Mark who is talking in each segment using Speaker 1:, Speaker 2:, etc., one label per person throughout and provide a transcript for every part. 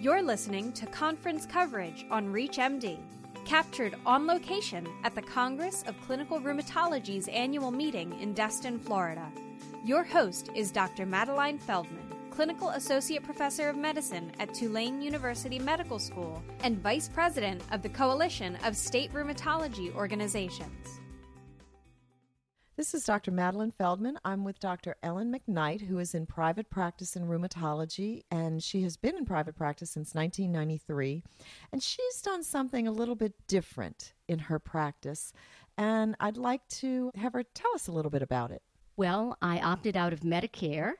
Speaker 1: You're listening to conference coverage on ReachMD, captured on location at the Congress of Clinical Rheumatology's annual meeting in Destin, Florida. Your host is Dr. Madeline Feldman, Clinical Associate Professor of Medicine at Tulane University Medical School and Vice President of the Coalition of State Rheumatology Organizations.
Speaker 2: This is Dr. Madeline Feldman. I'm with Dr. Ellen McKnight, who is in private practice in rheumatology, and she has been in private practice since 1993. And she's done something a little bit different in her practice, and I'd like to have her tell us a little bit about it.
Speaker 3: Well, I opted out of Medicare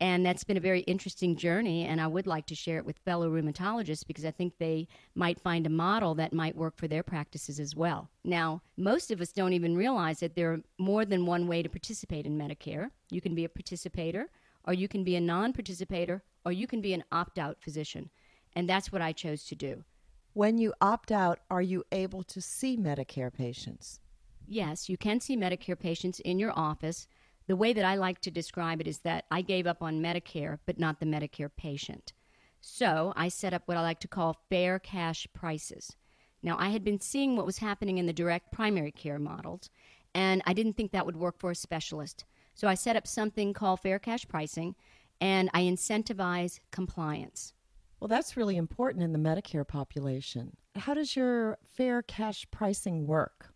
Speaker 3: and that's been a very interesting journey, and I would like to share it with fellow rheumatologists because I think they might find a model that might work for their practices as well. Now, most of us don't even realize that there are more than one way to participate in Medicare. You can be a participator, or you can be a non participator, or you can be an opt out physician. And that's what I chose to do.
Speaker 2: When you opt out, are you able to see Medicare patients?
Speaker 3: Yes, you can see Medicare patients in your office the way that I like to describe it is that I gave up on Medicare, but not the Medicare patient. So I set up what I like to call fair cash prices. Now, I had been seeing what was happening in the direct primary care models, and I didn't think that would work for a specialist. So I set up something called fair cash pricing, and I incentivize compliance.
Speaker 2: Well, that's really important in the Medicare population. How does your fair cash pricing work?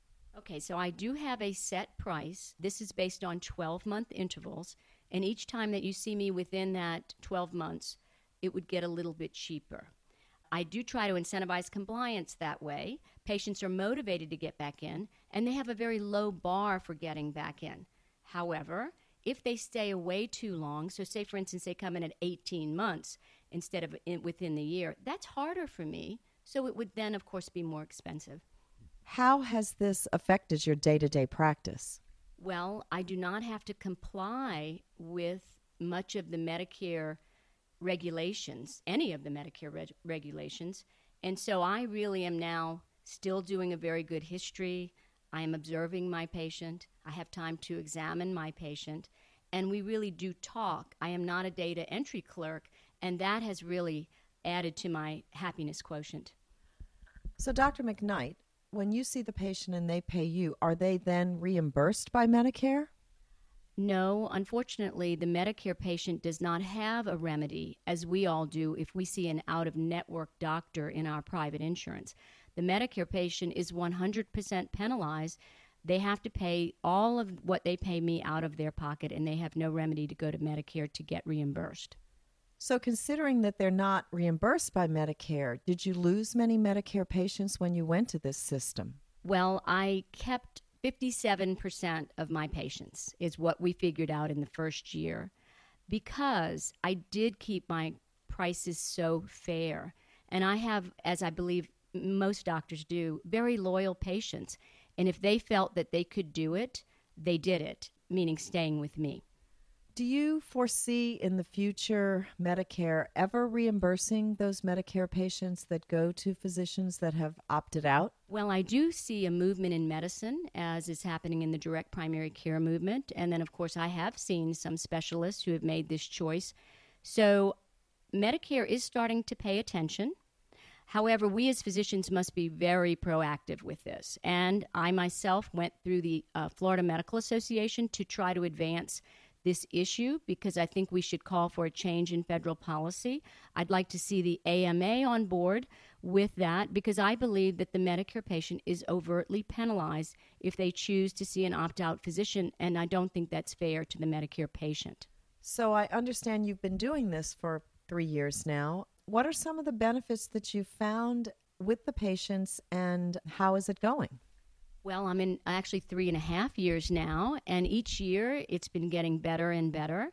Speaker 3: Okay, so I do have a set price. This is based on 12 month intervals. And each time that you see me within that 12 months, it would get a little bit cheaper. I do try to incentivize compliance that way. Patients are motivated to get back in, and they have a very low bar for getting back in. However, if they stay away too long, so say for instance they come in at 18 months instead of in, within the year, that's harder for me. So it would then, of course, be more expensive.
Speaker 2: How has this affected your day to day practice?
Speaker 3: Well, I do not have to comply with much of the Medicare regulations, any of the Medicare reg- regulations. And so I really am now still doing a very good history. I am observing my patient. I have time to examine my patient. And we really do talk. I am not a data entry clerk, and that has really added to my happiness quotient.
Speaker 2: So, Dr. McKnight, when you see the patient and they pay you, are they then reimbursed by Medicare?
Speaker 3: No, unfortunately, the Medicare patient does not have a remedy, as we all do if we see an out of network doctor in our private insurance. The Medicare patient is 100% penalized. They have to pay all of what they pay me out of their pocket, and they have no remedy to go to Medicare to get reimbursed.
Speaker 2: So, considering that they're not reimbursed by Medicare, did you lose many Medicare patients when you went to this system?
Speaker 3: Well, I kept 57% of my patients, is what we figured out in the first year, because I did keep my prices so fair. And I have, as I believe most doctors do, very loyal patients. And if they felt that they could do it, they did it, meaning staying with me.
Speaker 2: Do you foresee in the future Medicare ever reimbursing those Medicare patients that go to physicians that have opted out?
Speaker 3: Well, I do see a movement in medicine, as is happening in the direct primary care movement. And then, of course, I have seen some specialists who have made this choice. So, Medicare is starting to pay attention. However, we as physicians must be very proactive with this. And I myself went through the uh, Florida Medical Association to try to advance this issue because I think we should call for a change in federal policy. I'd like to see the AMA on board with that because I believe that the Medicare patient is overtly penalized if they choose to see an opt out physician, and I don't think that's fair to the Medicare patient.
Speaker 2: So I understand you've been doing this for three years now. What are some of the benefits that you found with the patients, and how is it going?
Speaker 3: Well, I'm in actually three and a half years now, and each year it's been getting better and better.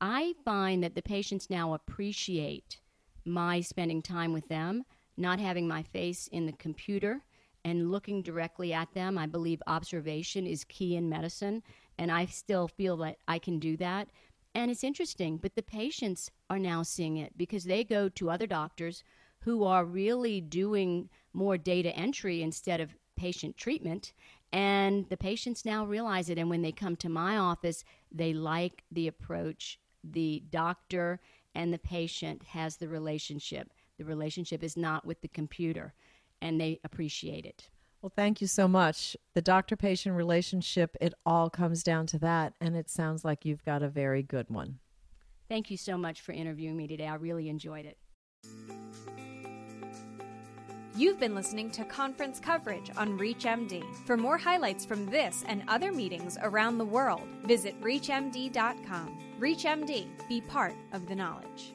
Speaker 3: I find that the patients now appreciate my spending time with them, not having my face in the computer and looking directly at them. I believe observation is key in medicine, and I still feel that I can do that. And it's interesting, but the patients are now seeing it because they go to other doctors who are really doing more data entry instead of patient treatment. And the patients now realize it. And when they come to my office, they like the approach. The doctor and the patient has the relationship. The relationship is not with the computer, and they appreciate it.
Speaker 2: Well, thank you so much. The doctor patient relationship, it all comes down to that, and it sounds like you've got a very good one.
Speaker 3: Thank you so much for interviewing me today. I really enjoyed it.
Speaker 1: You've been listening to conference coverage on ReachMD. For more highlights from this and other meetings around the world, visit ReachMD.com. ReachMD, be part of the knowledge.